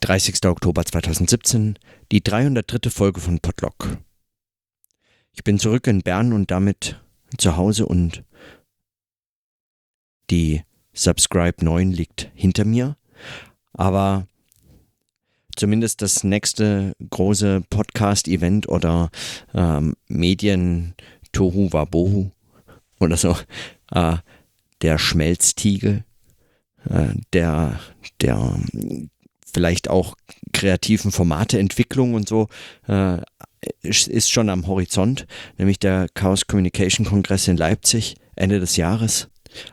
30. Oktober 2017, die 303. Folge von Podlock. Ich bin zurück in Bern und damit zu Hause und die Subscribe 9 liegt hinter mir. Aber zumindest das nächste große Podcast-Event oder ähm, Medien Tohu Wabohu oder so, äh, der Schmelztiegel, äh, der, der vielleicht auch kreativen Formateentwicklung und so äh, ist schon am Horizont, nämlich der Chaos Communication Kongress in Leipzig Ende des Jahres,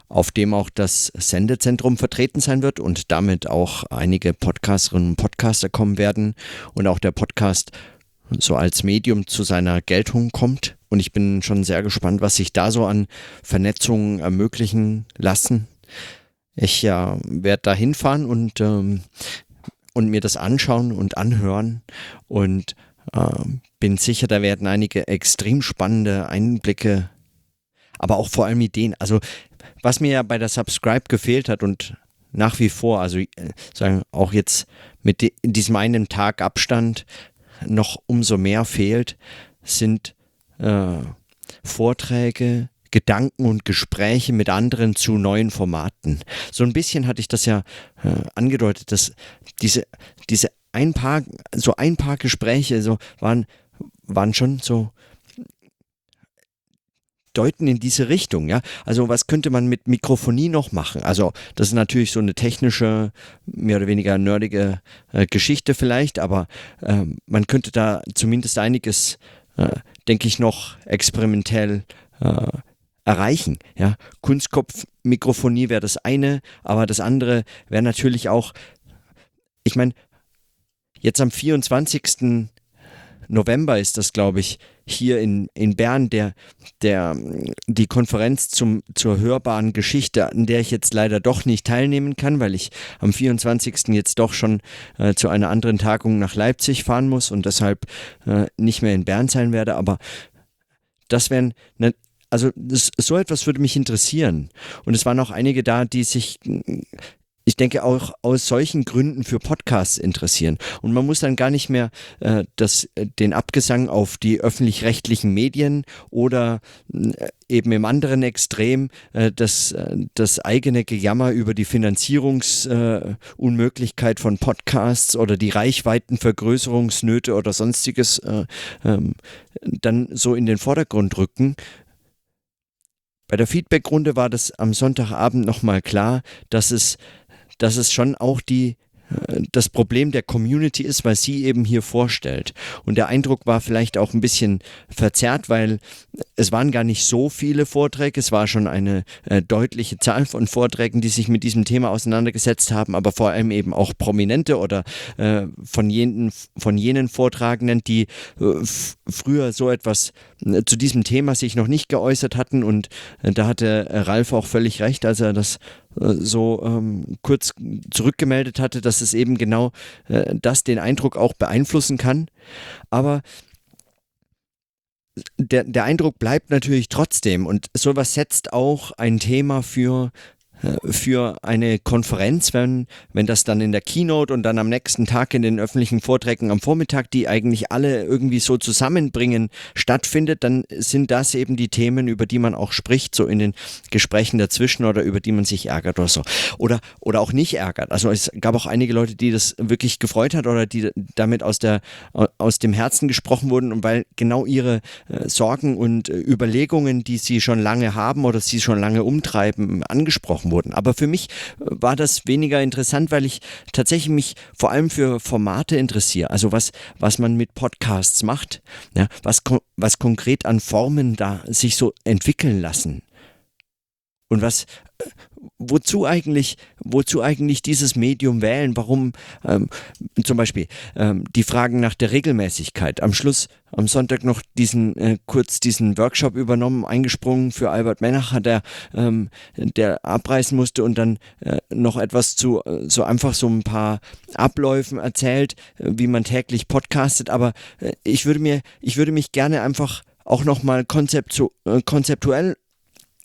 auf dem auch das Sendezentrum vertreten sein wird und damit auch einige Podcasterinnen und Podcaster kommen werden und auch der Podcast so als Medium zu seiner Geltung kommt. Und ich bin schon sehr gespannt, was sich da so an Vernetzungen ermöglichen lassen. Ich ja, werde da hinfahren und ähm, und mir das anschauen und anhören und äh, bin sicher, da werden einige extrem spannende Einblicke, aber auch vor allem Ideen. Also was mir ja bei der Subscribe gefehlt hat und nach wie vor, also äh, sagen auch jetzt mit die, diesem einen Tag Abstand noch umso mehr fehlt, sind äh, Vorträge, Gedanken und Gespräche mit anderen zu neuen Formaten. So ein bisschen hatte ich das ja äh, angedeutet, dass diese, diese ein paar, so ein paar Gespräche so waren, waren schon so deuten in diese Richtung, ja. Also was könnte man mit Mikrofonie noch machen? Also das ist natürlich so eine technische, mehr oder weniger nerdige äh, Geschichte vielleicht, aber äh, man könnte da zumindest einiges, äh, denke ich, noch experimentell äh, erreichen. Ja? Kunstkopfmikrofonie wäre das eine, aber das andere wäre natürlich auch, ich meine, jetzt am 24. November ist das, glaube ich, hier in, in Bern der, der, die Konferenz zum, zur hörbaren Geschichte, an der ich jetzt leider doch nicht teilnehmen kann, weil ich am 24. jetzt doch schon äh, zu einer anderen Tagung nach Leipzig fahren muss und deshalb äh, nicht mehr in Bern sein werde. Aber das wären ne, also das, so etwas würde mich interessieren. Und es waren auch einige da, die sich ich denke auch aus solchen Gründen für Podcasts interessieren. Und man muss dann gar nicht mehr äh, das, äh, den Abgesang auf die öffentlich-rechtlichen Medien oder äh, eben im anderen Extrem äh, das, äh, das eigene Gejammer über die Finanzierungsunmöglichkeit von Podcasts oder die Reichweitenvergrößerungsnöte oder sonstiges ähm, dann so in den Vordergrund rücken, bei der Feedbackrunde war das am Sonntagabend nochmal klar, dass es, dass es schon auch die das Problem der Community ist, weil sie eben hier vorstellt. Und der Eindruck war vielleicht auch ein bisschen verzerrt, weil es waren gar nicht so viele Vorträge, es war schon eine äh, deutliche Zahl von Vorträgen, die sich mit diesem Thema auseinandergesetzt haben, aber vor allem eben auch Prominente oder äh, von, jenen, von jenen Vortragenden, die äh, früher so etwas äh, zu diesem Thema sich noch nicht geäußert hatten. Und äh, da hatte Ralf auch völlig recht, als er das so ähm, kurz zurückgemeldet hatte, dass es eben genau äh, das den Eindruck auch beeinflussen kann. Aber der, der Eindruck bleibt natürlich trotzdem und sowas setzt auch ein Thema für für eine Konferenz, wenn, wenn das dann in der Keynote und dann am nächsten Tag in den öffentlichen Vorträgen am Vormittag, die eigentlich alle irgendwie so zusammenbringen, stattfindet, dann sind das eben die Themen, über die man auch spricht, so in den Gesprächen dazwischen oder über die man sich ärgert oder so. Oder, oder auch nicht ärgert. Also es gab auch einige Leute, die das wirklich gefreut hat oder die damit aus, der, aus dem Herzen gesprochen wurden weil genau ihre äh, Sorgen und äh, Überlegungen, die sie schon lange haben oder sie schon lange umtreiben, angesprochen wurden. Aber für mich äh, war das weniger interessant, weil ich tatsächlich mich vor allem für Formate interessiere. Also was, was man mit Podcasts macht, ja, was, was konkret an Formen da sich so entwickeln lassen. Und was, äh, wozu eigentlich, wozu eigentlich dieses Medium wählen? Warum ähm, zum Beispiel ähm, die Fragen nach der Regelmäßigkeit? Am Schluss am Sonntag noch diesen äh, kurz diesen Workshop übernommen, eingesprungen für Albert Menacher, der ähm, der abreißen musste und dann äh, noch etwas zu so einfach so ein paar Abläufen erzählt, äh, wie man täglich podcastet. Aber äh, ich würde mir, ich würde mich gerne einfach auch noch mal konzeptu äh, konzeptuell äh,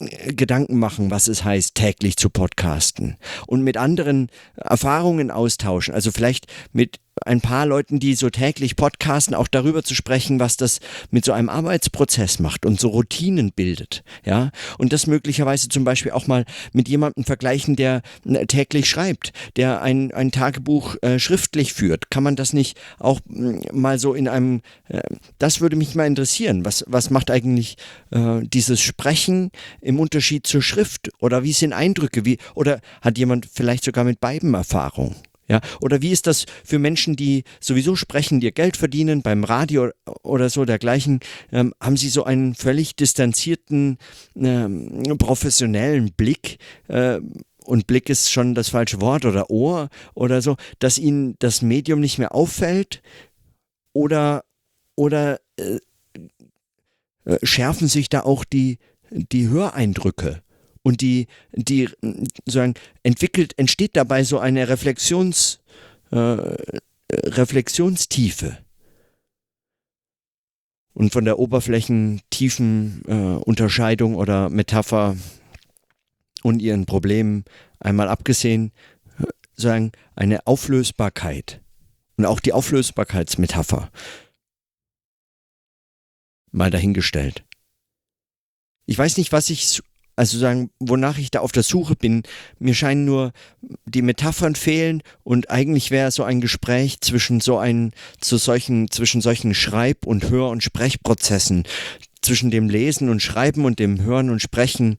Gedanken machen, was es heißt, täglich zu podcasten und mit anderen Erfahrungen austauschen. Also vielleicht mit ein paar Leuten, die so täglich podcasten, auch darüber zu sprechen, was das mit so einem Arbeitsprozess macht und so Routinen bildet. Ja, und das möglicherweise zum Beispiel auch mal mit jemandem vergleichen, der äh, täglich schreibt, der ein, ein Tagebuch äh, schriftlich führt. Kann man das nicht auch äh, mal so in einem, äh, das würde mich mal interessieren. Was, was macht eigentlich äh, dieses Sprechen im Unterschied zur Schrift? Oder wie sind Eindrücke? Wie, oder hat jemand vielleicht sogar mit beiden Erfahrung? Ja, oder wie ist das für Menschen, die sowieso sprechen, die Geld verdienen beim Radio oder so dergleichen? Ähm, haben sie so einen völlig distanzierten, ähm, professionellen Blick? Äh, und Blick ist schon das falsche Wort oder Ohr oder so, dass ihnen das Medium nicht mehr auffällt? Oder, oder äh, äh schärfen sich da auch die, die Höreindrücke? Und die, die sagen, entwickelt, entsteht dabei so eine Reflexions, äh, Reflexionstiefe. Und von der oberflächentiefen äh, Unterscheidung oder Metapher und ihren Problemen einmal abgesehen, sagen, eine Auflösbarkeit. Und auch die Auflösbarkeitsmetapher mal dahingestellt. Ich weiß nicht, was ich also sagen, wonach ich da auf der Suche bin. Mir scheinen nur die Metaphern fehlen und eigentlich wäre so ein Gespräch zwischen so ein, zu solchen, zwischen solchen Schreib- und Hör- und Sprechprozessen, zwischen dem Lesen und Schreiben und dem Hören und Sprechen,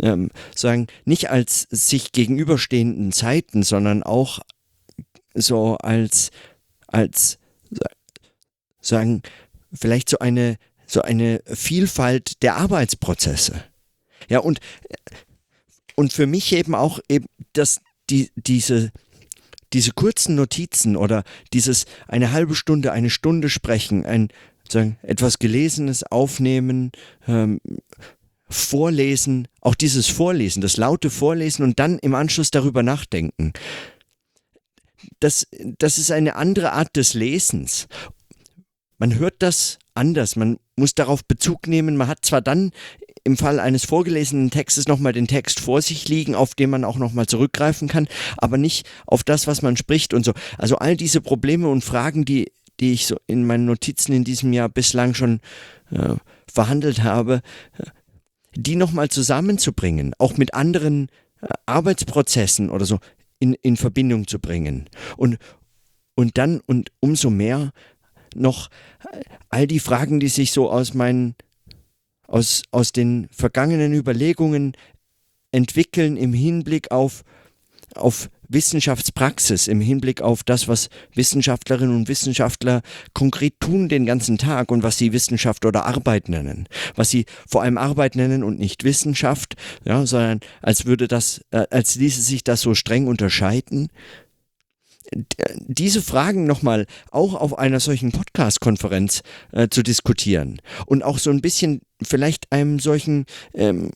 ähm, sagen, nicht als sich gegenüberstehenden Zeiten, sondern auch so als, als, sagen, vielleicht so eine, so eine Vielfalt der Arbeitsprozesse. Ja, und, und für mich eben auch eben, dass die, diese, diese kurzen Notizen oder dieses eine halbe Stunde, eine Stunde sprechen, ein sagen, etwas Gelesenes aufnehmen, ähm, vorlesen, auch dieses Vorlesen, das laute Vorlesen und dann im Anschluss darüber nachdenken. Das, das ist eine andere Art des Lesens. Man hört das anders, man muss darauf Bezug nehmen, man hat zwar dann im Fall eines vorgelesenen Textes nochmal den Text vor sich liegen, auf den man auch nochmal zurückgreifen kann, aber nicht auf das, was man spricht und so. Also all diese Probleme und Fragen, die, die ich so in meinen Notizen in diesem Jahr bislang schon äh, verhandelt habe, die nochmal zusammenzubringen, auch mit anderen äh, Arbeitsprozessen oder so in, in Verbindung zu bringen. Und, und dann und umso mehr noch all die Fragen, die sich so aus meinen aus, aus den vergangenen Überlegungen entwickeln im Hinblick auf, auf Wissenschaftspraxis, im Hinblick auf das, was Wissenschaftlerinnen und Wissenschaftler konkret tun den ganzen Tag und was sie Wissenschaft oder Arbeit nennen. Was sie vor allem Arbeit nennen und nicht Wissenschaft, ja, sondern als würde das, äh, als ließe sich das so streng unterscheiden diese Fragen nochmal auch auf einer solchen Podcast-Konferenz äh, zu diskutieren und auch so ein bisschen vielleicht einem solchen, ähm,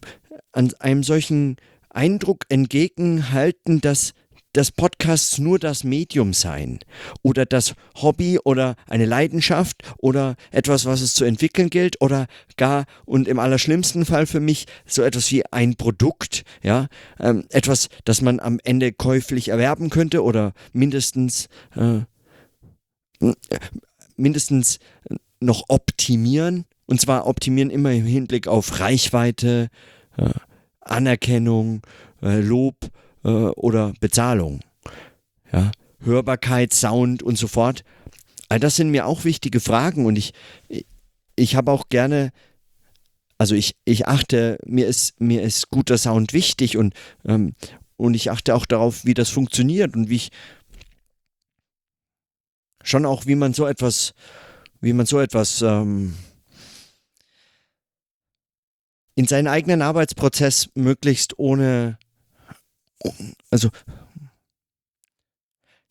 an einem solchen Eindruck entgegenhalten, dass dass Podcasts nur das Medium seien oder das Hobby oder eine Leidenschaft oder etwas, was es zu entwickeln gilt oder gar und im allerschlimmsten Fall für mich so etwas wie ein Produkt, ja, ähm, etwas, das man am Ende käuflich erwerben könnte oder mindestens äh, mindestens noch optimieren. Und zwar optimieren immer im Hinblick auf Reichweite, äh, Anerkennung, äh, Lob äh, oder Bezahlung. Ja, Hörbarkeit, Sound und so fort. All das sind mir auch wichtige Fragen und ich, ich habe auch gerne, also ich, ich achte, mir ist, mir ist guter Sound wichtig und, ähm, und ich achte auch darauf, wie das funktioniert und wie ich schon auch, wie man so etwas, wie man so etwas ähm, in seinen eigenen Arbeitsprozess möglichst ohne also,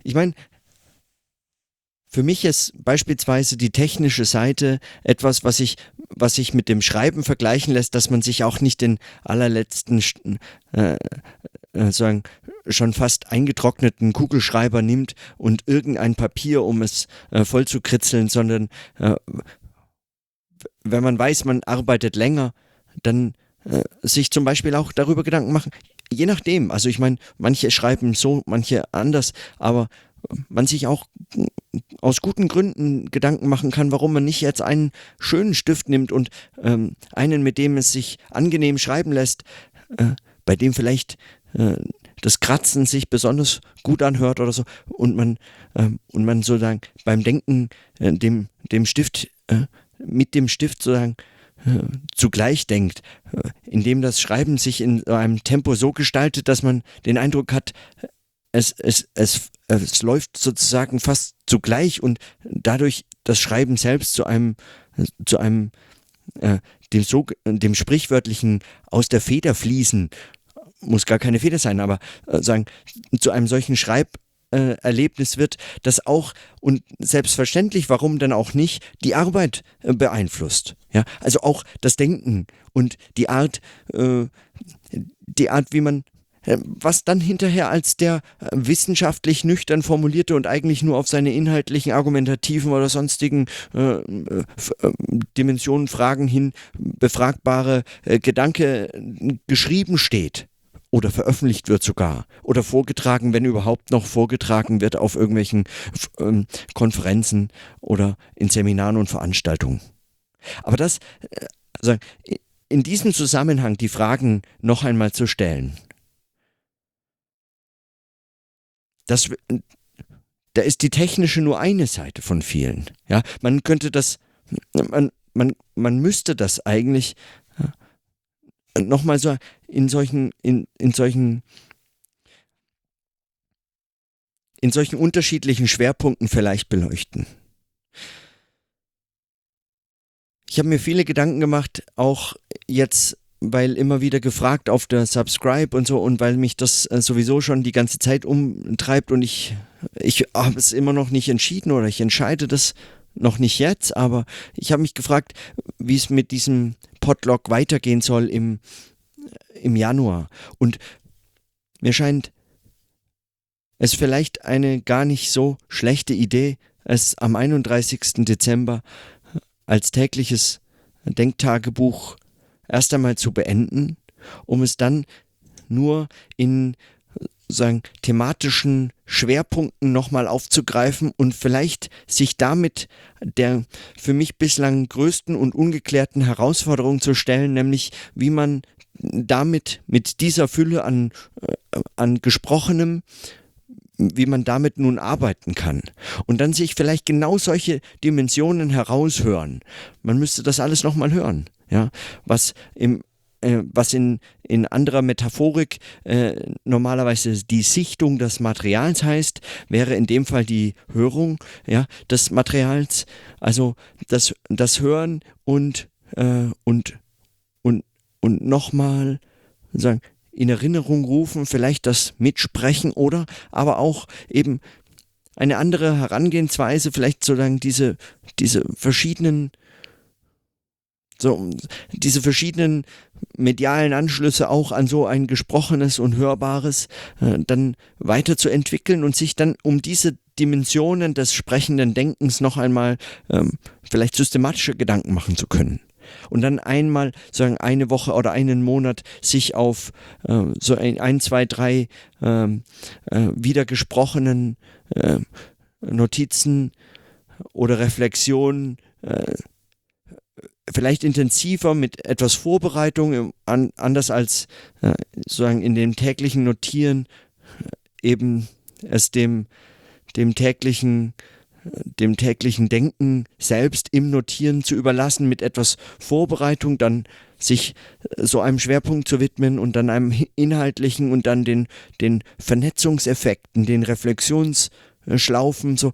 ich meine, für mich ist beispielsweise die technische Seite etwas, was sich was sich mit dem Schreiben vergleichen lässt, dass man sich auch nicht den allerletzten äh, äh, sagen schon fast eingetrockneten Kugelschreiber nimmt und irgendein Papier, um es äh, voll zu kritzeln, sondern äh, wenn man weiß, man arbeitet länger, dann äh, sich zum Beispiel auch darüber Gedanken machen, je nachdem, also ich meine, manche schreiben so, manche anders, aber man sich auch aus guten Gründen Gedanken machen kann, warum man nicht jetzt einen schönen Stift nimmt und ähm, einen, mit dem es sich angenehm schreiben lässt, äh, bei dem vielleicht äh, das Kratzen sich besonders gut anhört oder so und man äh, und man sozusagen beim Denken äh, dem dem Stift äh, mit dem Stift sozusagen zugleich denkt, indem das Schreiben sich in einem Tempo so gestaltet, dass man den Eindruck hat, es, es, es, es läuft sozusagen fast zugleich und dadurch das Schreiben selbst zu einem, zu einem äh, dem, so, dem sprichwörtlichen aus der Feder fließen, muss gar keine Feder sein, aber äh, sagen, zu einem solchen Schreiberlebnis wird, das auch und selbstverständlich, warum dann auch nicht, die Arbeit äh, beeinflusst. Ja, also auch das Denken und die Art, äh, die Art, wie man äh, was dann hinterher als der äh, wissenschaftlich nüchtern formulierte und eigentlich nur auf seine inhaltlichen, argumentativen oder sonstigen äh, äh, äh Dimensionen, Fragen hin befragbare äh, Gedanke geschrieben steht oder veröffentlicht wird sogar oder vorgetragen, wenn überhaupt noch vorgetragen wird auf irgendwelchen ähm, Konferenzen oder in Seminaren und Veranstaltungen. Aber das, also in diesem Zusammenhang die Fragen noch einmal zu stellen, das, da ist die technische nur eine Seite von vielen. Ja, man könnte das, man, man, man müsste das eigentlich ja, nochmal so in solchen, in, in solchen, in solchen unterschiedlichen Schwerpunkten vielleicht beleuchten. Ich habe mir viele Gedanken gemacht, auch jetzt weil immer wieder gefragt auf der Subscribe und so und weil mich das äh, sowieso schon die ganze Zeit umtreibt und ich, ich habe es immer noch nicht entschieden oder ich entscheide das noch nicht jetzt, aber ich habe mich gefragt, wie es mit diesem Podlog weitergehen soll im, im Januar. Und mir scheint es vielleicht eine gar nicht so schlechte Idee, es am 31. Dezember als tägliches Denktagebuch erst einmal zu beenden, um es dann nur in sagen, thematischen Schwerpunkten nochmal aufzugreifen und vielleicht sich damit der für mich bislang größten und ungeklärten Herausforderung zu stellen, nämlich wie man damit mit dieser Fülle an, äh, an gesprochenem wie man damit nun arbeiten kann. Und dann sich vielleicht genau solche Dimensionen heraushören. Man müsste das alles nochmal hören. Ja, was im äh, was in, in anderer Metaphorik äh, normalerweise die Sichtung des Materials heißt, wäre in dem Fall die Hörung ja, des Materials, also das, das Hören und, äh, und, und, nochmal sagen, in Erinnerung rufen, vielleicht das Mitsprechen oder aber auch eben eine andere Herangehensweise, vielleicht sozusagen diese, diese verschiedenen so, diese verschiedenen medialen Anschlüsse auch an so ein gesprochenes und hörbares äh, dann weiterzuentwickeln und sich dann um diese Dimensionen des sprechenden Denkens noch einmal ähm, vielleicht systematische Gedanken machen zu können. Und dann einmal, sagen eine Woche oder einen Monat sich auf äh, so ein, ein, zwei, drei äh, wieder gesprochenen äh, Notizen oder Reflexionen äh, vielleicht intensiver mit etwas Vorbereitung, an, anders als äh, sozusagen in den täglichen Notieren äh, eben es dem, dem täglichen dem täglichen Denken selbst im Notieren zu überlassen, mit etwas Vorbereitung dann sich äh, so einem Schwerpunkt zu widmen und dann einem inhaltlichen und dann den, den Vernetzungseffekten, den Reflexions- Schlaufen, so,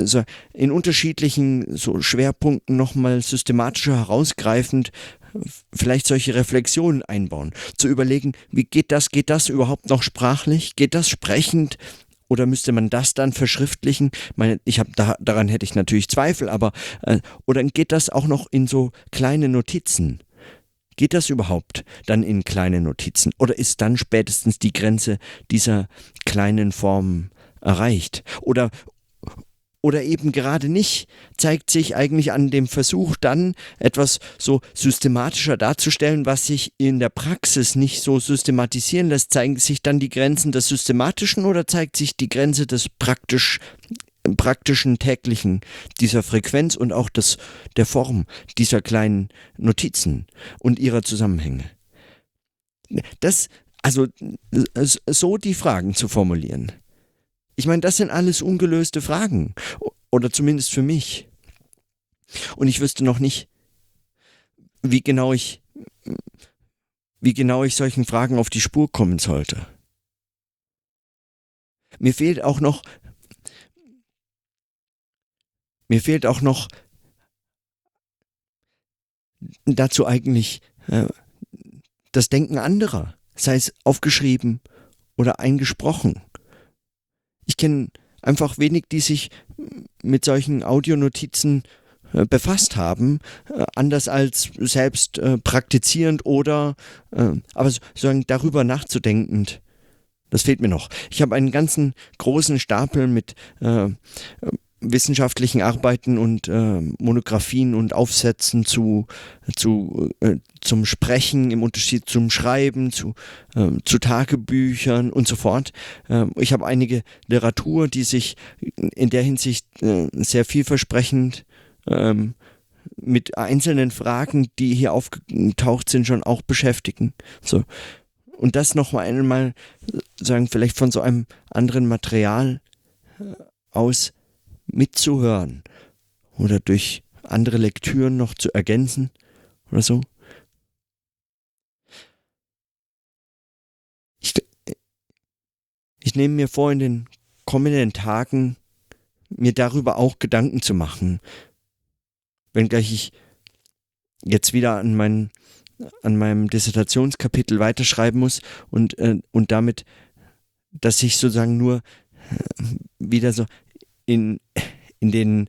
so in unterschiedlichen so Schwerpunkten nochmal systematischer herausgreifend vielleicht solche Reflexionen einbauen. Zu überlegen, wie geht das, geht das überhaupt noch sprachlich? Geht das sprechend? Oder müsste man das dann verschriftlichen? Meine, ich habe da, daran hätte ich natürlich Zweifel, aber äh, oder geht das auch noch in so kleine Notizen? Geht das überhaupt dann in kleine Notizen? Oder ist dann spätestens die Grenze dieser kleinen Formen erreicht? Oder, oder eben gerade nicht, zeigt sich eigentlich an dem Versuch dann etwas so systematischer darzustellen, was sich in der Praxis nicht so systematisieren lässt. Zeigen sich dann die Grenzen des Systematischen oder zeigt sich die Grenze des praktisch praktischen täglichen dieser Frequenz und auch des, der Form dieser kleinen Notizen und ihrer Zusammenhänge. Das, also so die Fragen zu formulieren. Ich meine, das sind alles ungelöste Fragen. Oder zumindest für mich. Und ich wüsste noch nicht, wie genau ich, wie genau ich solchen Fragen auf die Spur kommen sollte. Mir fehlt auch noch, mir fehlt auch noch dazu eigentlich äh, das Denken anderer, sei es aufgeschrieben oder eingesprochen. Ich kenne einfach wenig, die sich mit solchen Audionotizen äh, befasst haben, äh, anders als selbst äh, praktizierend oder äh, aber sozusagen darüber nachzudenkend. Das fehlt mir noch. Ich habe einen ganzen großen Stapel mit äh, wissenschaftlichen Arbeiten und äh, Monographien und Aufsätzen zu, zu, äh, zum Sprechen im Unterschied zum Schreiben, zu, äh, zu Tagebüchern und so fort. Ähm, ich habe einige Literatur, die sich in der Hinsicht äh, sehr vielversprechend ähm, mit einzelnen Fragen, die hier aufgetaucht sind, schon auch beschäftigen. So. Und das nochmal einmal sagen, vielleicht von so einem anderen Material äh, aus mitzuhören oder durch andere Lektüren noch zu ergänzen oder so. Ich, ich nehme mir vor, in den kommenden Tagen mir darüber auch Gedanken zu machen, wenngleich ich jetzt wieder an, mein, an meinem Dissertationskapitel weiterschreiben muss und, äh, und damit, dass ich sozusagen nur äh, wieder so in, in, den,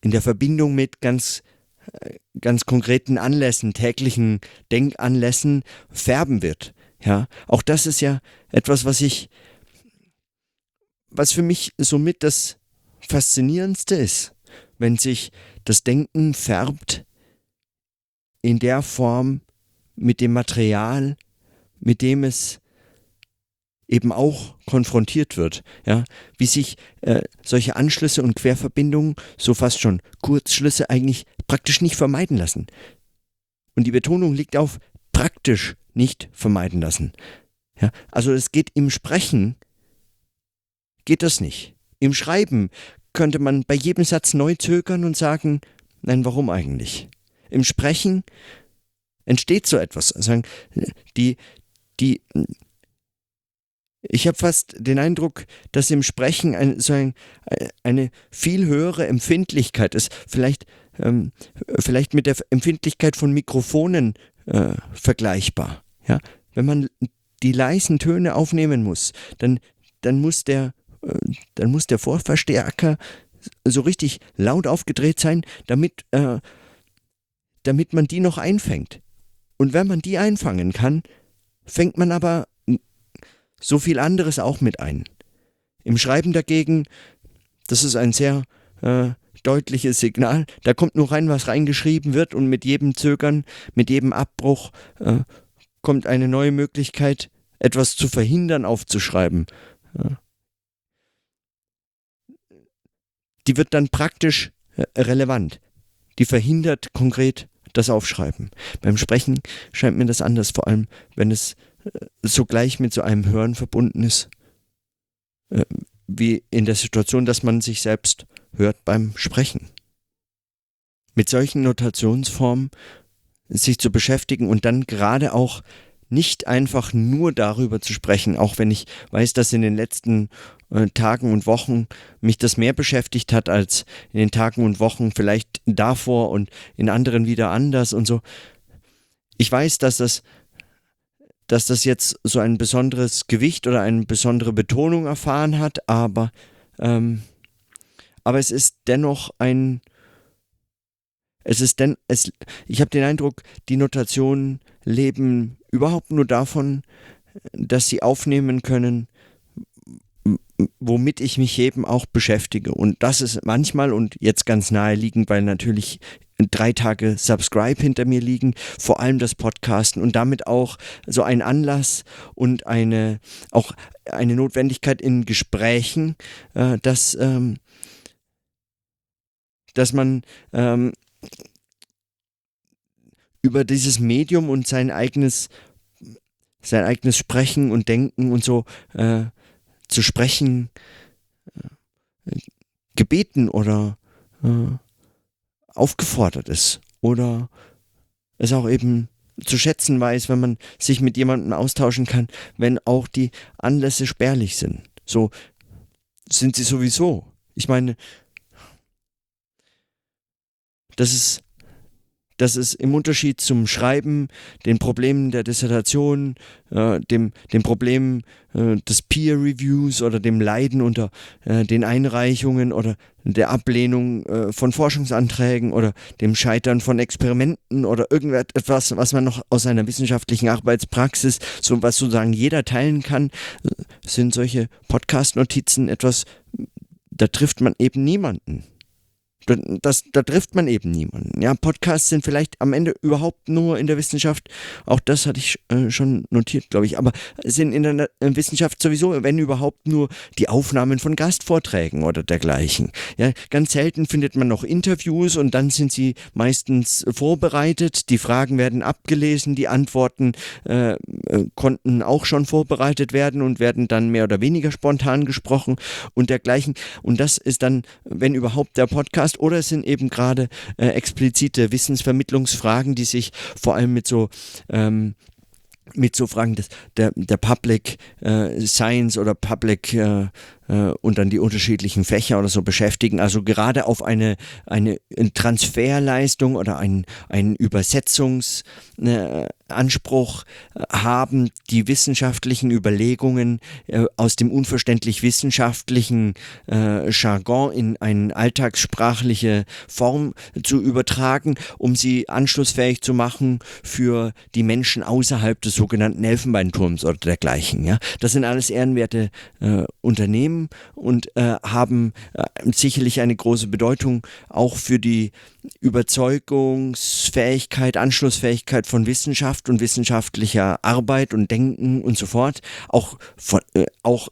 in der Verbindung mit ganz, ganz konkreten Anlässen, täglichen Denkanlässen färben wird. Ja, auch das ist ja etwas, was ich, was für mich somit das Faszinierendste ist, wenn sich das Denken färbt in der Form mit dem Material, mit dem es eben auch konfrontiert wird, ja, wie sich äh, solche Anschlüsse und Querverbindungen, so fast schon Kurzschlüsse eigentlich praktisch nicht vermeiden lassen. Und die Betonung liegt auf praktisch nicht vermeiden lassen. Ja, also es geht im Sprechen, geht das nicht. Im Schreiben könnte man bei jedem Satz neu zögern und sagen, nein, warum eigentlich? Im Sprechen entsteht so etwas. Also die, die ich habe fast den Eindruck, dass im Sprechen ein, so ein, eine viel höhere Empfindlichkeit ist. Vielleicht, ähm, vielleicht mit der Empfindlichkeit von Mikrofonen äh, vergleichbar. Ja? Wenn man die leisen Töne aufnehmen muss, dann, dann, muss der, äh, dann muss der Vorverstärker so richtig laut aufgedreht sein, damit, äh, damit man die noch einfängt. Und wenn man die einfangen kann, fängt man aber so viel anderes auch mit ein. Im Schreiben dagegen, das ist ein sehr äh, deutliches Signal, da kommt nur rein, was reingeschrieben wird und mit jedem Zögern, mit jedem Abbruch äh, kommt eine neue Möglichkeit, etwas zu verhindern, aufzuschreiben. Ja. Die wird dann praktisch äh, relevant. Die verhindert konkret das Aufschreiben. Beim Sprechen scheint mir das anders, vor allem wenn es sogleich mit so einem Hören verbunden ist, äh, wie in der Situation, dass man sich selbst hört beim Sprechen. Mit solchen Notationsformen sich zu beschäftigen und dann gerade auch nicht einfach nur darüber zu sprechen, auch wenn ich weiß, dass in den letzten äh, Tagen und Wochen mich das mehr beschäftigt hat als in den Tagen und Wochen vielleicht davor und in anderen wieder anders und so. Ich weiß, dass das dass das jetzt so ein besonderes Gewicht oder eine besondere Betonung erfahren hat, aber, ähm, aber es ist dennoch ein, es ist denn, es, ich habe den Eindruck, die Notationen leben überhaupt nur davon, dass sie aufnehmen können, womit ich mich eben auch beschäftige. Und das ist manchmal und jetzt ganz naheliegend, weil natürlich drei Tage Subscribe hinter mir liegen, vor allem das Podcasten und damit auch so ein Anlass und eine auch eine Notwendigkeit in Gesprächen, äh, dass, ähm, dass man ähm, über dieses Medium und sein eigenes sein eigenes Sprechen und Denken und so äh, zu sprechen äh, gebeten oder äh, aufgefordert ist oder es auch eben zu schätzen weiß, wenn man sich mit jemandem austauschen kann, wenn auch die Anlässe spärlich sind. So sind sie sowieso. Ich meine, das ist dass es im Unterschied zum Schreiben, den Problemen der Dissertation, äh, dem, dem Problem äh, des Peer Reviews oder dem Leiden unter äh, den Einreichungen oder der Ablehnung äh, von Forschungsanträgen oder dem Scheitern von Experimenten oder irgendetwas, was man noch aus einer wissenschaftlichen Arbeitspraxis, so was sozusagen jeder teilen kann, äh, sind solche Podcast-Notizen etwas, da trifft man eben niemanden. Das, da trifft man eben niemanden. Ja, Podcasts sind vielleicht am Ende überhaupt nur in der Wissenschaft, auch das hatte ich äh, schon notiert, glaube ich, aber sind in der Wissenschaft sowieso, wenn überhaupt nur die Aufnahmen von Gastvorträgen oder dergleichen. Ja, ganz selten findet man noch Interviews und dann sind sie meistens vorbereitet, die Fragen werden abgelesen, die Antworten äh, äh konnten auch schon vorbereitet werden und werden dann mehr oder weniger spontan gesprochen und dergleichen. Und das ist dann, wenn überhaupt der Podcast oder es sind eben gerade äh, explizite Wissensvermittlungsfragen, die sich vor allem mit so ähm, mit so Fragen des, der, der Public äh, Science oder Public äh, und dann die unterschiedlichen Fächer oder so beschäftigen. Also gerade auf eine, eine Transferleistung oder einen, einen Übersetzungsanspruch äh, haben, die wissenschaftlichen Überlegungen äh, aus dem unverständlich wissenschaftlichen äh, Jargon in eine alltagssprachliche Form zu übertragen, um sie anschlussfähig zu machen für die Menschen außerhalb des sogenannten Elfenbeinturms oder dergleichen. Ja? Das sind alles ehrenwerte äh, Unternehmen Unternehmen und äh, haben äh, sicherlich eine große Bedeutung auch für die Überzeugungsfähigkeit, Anschlussfähigkeit von Wissenschaft und wissenschaftlicher Arbeit und Denken und so fort. Auch, von, äh, auch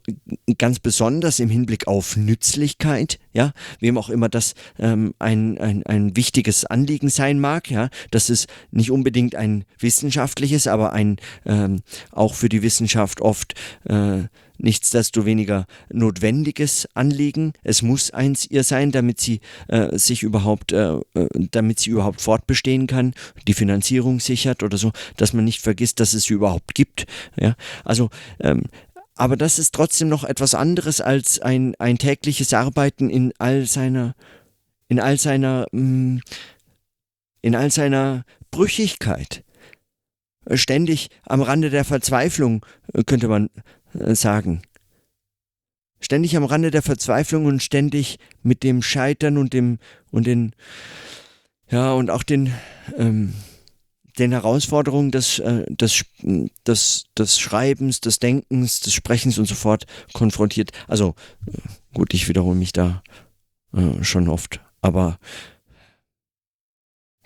ganz besonders im Hinblick auf Nützlichkeit, ja, wem auch immer das ähm, ein, ein, ein wichtiges Anliegen sein mag, ja, das ist nicht unbedingt ein wissenschaftliches, aber ein ähm, auch für die Wissenschaft oft äh, nichtsdestoweniger notwendiges Anliegen. Es muss eins ihr sein, damit sie äh, sich überhaupt, äh, äh, damit sie überhaupt fortbestehen kann, die Finanzierung sichert oder so, dass man nicht vergisst, dass es sie überhaupt gibt. Ja, also ähm, aber das ist trotzdem noch etwas anderes als ein, ein tägliches Arbeiten in all seiner, in all seiner, mm, in all seiner Brüchigkeit. Ständig am Rande der Verzweiflung, äh, könnte man äh, sagen. Ständig am Rande der Verzweiflung und ständig mit dem Scheitern und dem und den ja und auch den ähm, den Herausforderungen des, äh, des, des, des Schreibens, des Denkens, des Sprechens und so fort konfrontiert. Also äh, gut, ich wiederhole mich da äh, schon oft, aber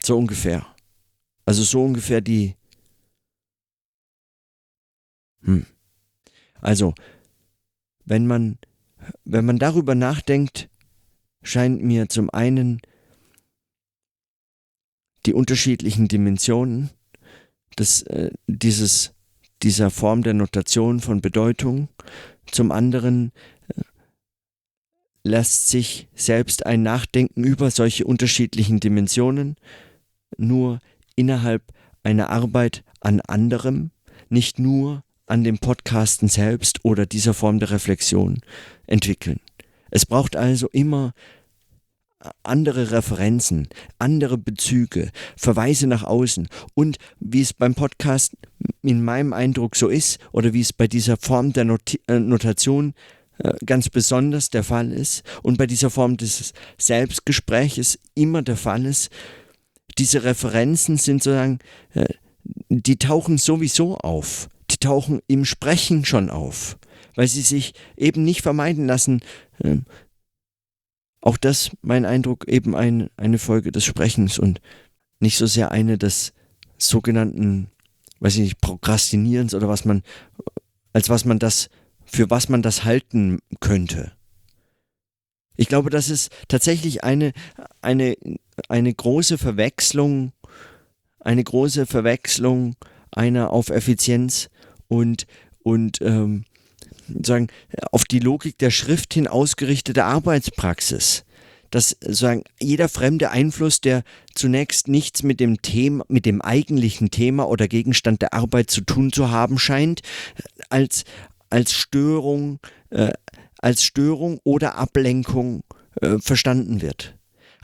so ungefähr. Also so ungefähr die. Hm. Also, wenn man, wenn man darüber nachdenkt, scheint mir zum einen die unterschiedlichen Dimensionen des, äh, dieses, dieser Form der Notation von Bedeutung, zum anderen äh, lässt sich selbst ein Nachdenken über solche unterschiedlichen Dimensionen nur innerhalb einer Arbeit an anderem, nicht nur an dem Podcasten selbst oder dieser Form der Reflexion entwickeln. Es braucht also immer andere Referenzen, andere Bezüge, Verweise nach außen und wie es beim Podcast in meinem Eindruck so ist oder wie es bei dieser Form der Not äh, Notation äh, ganz besonders der Fall ist und bei dieser Form des Selbstgespräches immer der Fall ist, diese Referenzen sind sozusagen, äh, die tauchen sowieso auf die tauchen im Sprechen schon auf. weil sie sich eben nicht vermeiden lassen. Auch das, mein Eindruck, eben ein, eine Folge des Sprechens und nicht so sehr eine des sogenannten, weiß ich nicht, Prokrastinierens oder was man, als was man das, für was man das halten könnte. Ich glaube, das ist tatsächlich eine, eine, eine große Verwechslung, eine große Verwechslung einer auf Effizienz und, und ähm, sagen, auf die Logik der Schrift hin ausgerichtete Arbeitspraxis. Dass sagen, jeder fremde Einfluss, der zunächst nichts mit dem Thema, mit dem eigentlichen Thema oder Gegenstand der Arbeit zu tun zu haben scheint, als, als Störung, äh, als Störung oder Ablenkung äh, verstanden wird.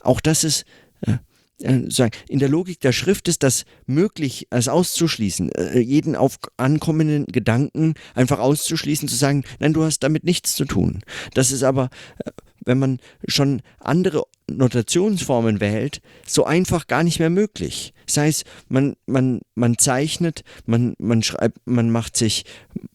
Auch das ist äh, in der Logik der Schrift ist das möglich, es auszuschließen, äh, jeden auf ankommenden Gedanken einfach auszuschließen, zu sagen, nein, du hast damit nichts zu tun. Das ist aber, äh, wenn man schon andere Notationsformen wählt, so einfach gar nicht mehr möglich. Das heißt, man, man, man zeichnet, man, man schreibt, man macht sich,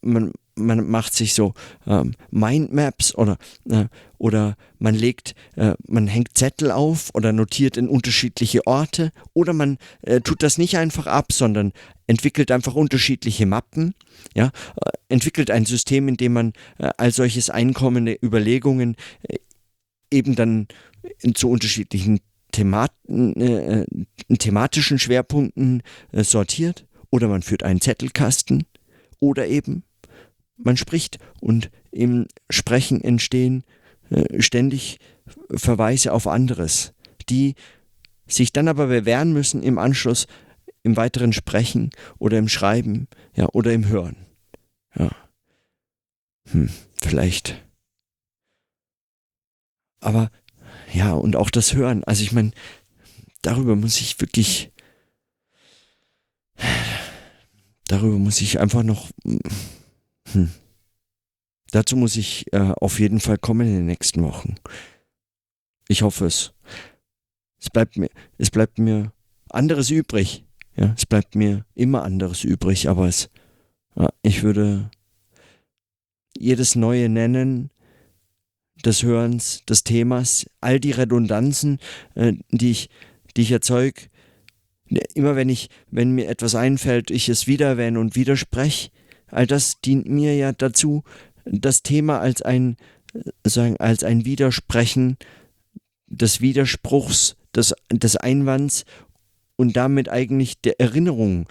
man, man macht sich so ähm, Mindmaps oder, äh, oder man legt, äh, man hängt Zettel auf oder notiert in unterschiedliche Orte oder man äh, tut das nicht einfach ab, sondern entwickelt einfach unterschiedliche Mappen, ja, äh, entwickelt ein System, in dem man äh, all solches einkommende Überlegungen äh, eben dann zu unterschiedlichen Themat thematischen Schwerpunkten sortiert oder man führt einen Zettelkasten oder eben man spricht und im Sprechen entstehen äh, ständig Verweise auf anderes, die sich dann aber bewähren müssen im Anschluss im weiteren Sprechen oder im Schreiben, ja, oder im Hören. Ja. Hm, vielleicht. Aber ja, und auch das Hören. Also ich meine, darüber muss ich wirklich, darüber muss ich einfach noch hm. Dazu muss ich äh, auf jeden Fall kommen in den nächsten Wochen. Ich hoffe es. Es bleibt mir, es bleibt mir anderes übrig. Ja, es bleibt mir immer anderes übrig, aber es, ich würde jedes neue Nennen des Hörens, des Themas, all die Redundanzen, äh, die ich, die ich erzeug, immer wenn ich, wenn mir etwas einfällt, ich es wieder erwähne und widerspreche, All das dient mir ja dazu, das Thema als ein, sagen, als ein Widersprechen des Widerspruchs, des, des Einwands und damit eigentlich der Erinnerung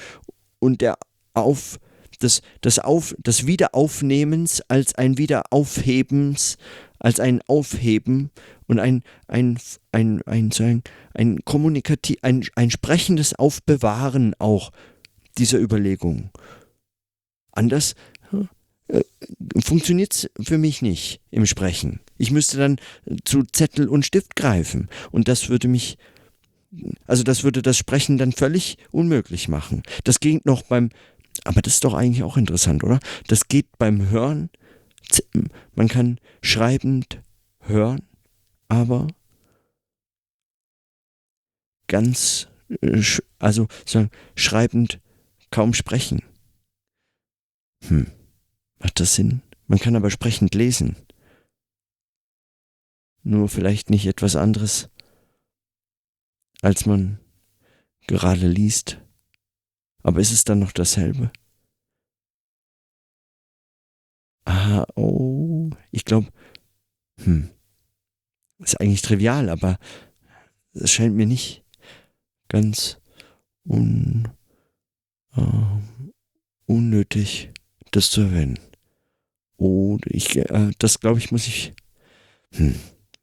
und der Auf, des, des, Auf, des Wiederaufnehmens als ein Wiederaufhebens, als ein Aufheben und ein, ein, ein, ein, ein, ein kommunikativ, ein, ein sprechendes Aufbewahren auch dieser Überlegung. Anders äh, funktioniert es für mich nicht im Sprechen. Ich müsste dann zu Zettel und Stift greifen und das würde mich, also das würde das Sprechen dann völlig unmöglich machen. Das geht noch beim, aber das ist doch eigentlich auch interessant, oder? Das geht beim Hören, man kann schreibend hören, aber ganz, äh, also schreibend kaum sprechen. Hm, macht das Sinn? Man kann aber sprechend lesen. Nur vielleicht nicht etwas anderes, als man gerade liest. Aber ist es dann noch dasselbe? Ah, oh, ich glaube, hm, ist eigentlich trivial, aber es scheint mir nicht ganz un, uh, unnötig das zu erwähnen. Oh, ich, äh, das glaube ich, muss ich, hm,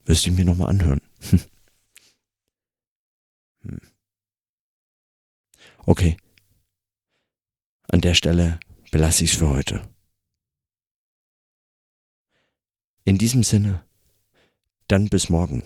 müsste ich mir nochmal anhören. Hm. Okay. An der Stelle belasse ich es für heute. In diesem Sinne, dann bis morgen.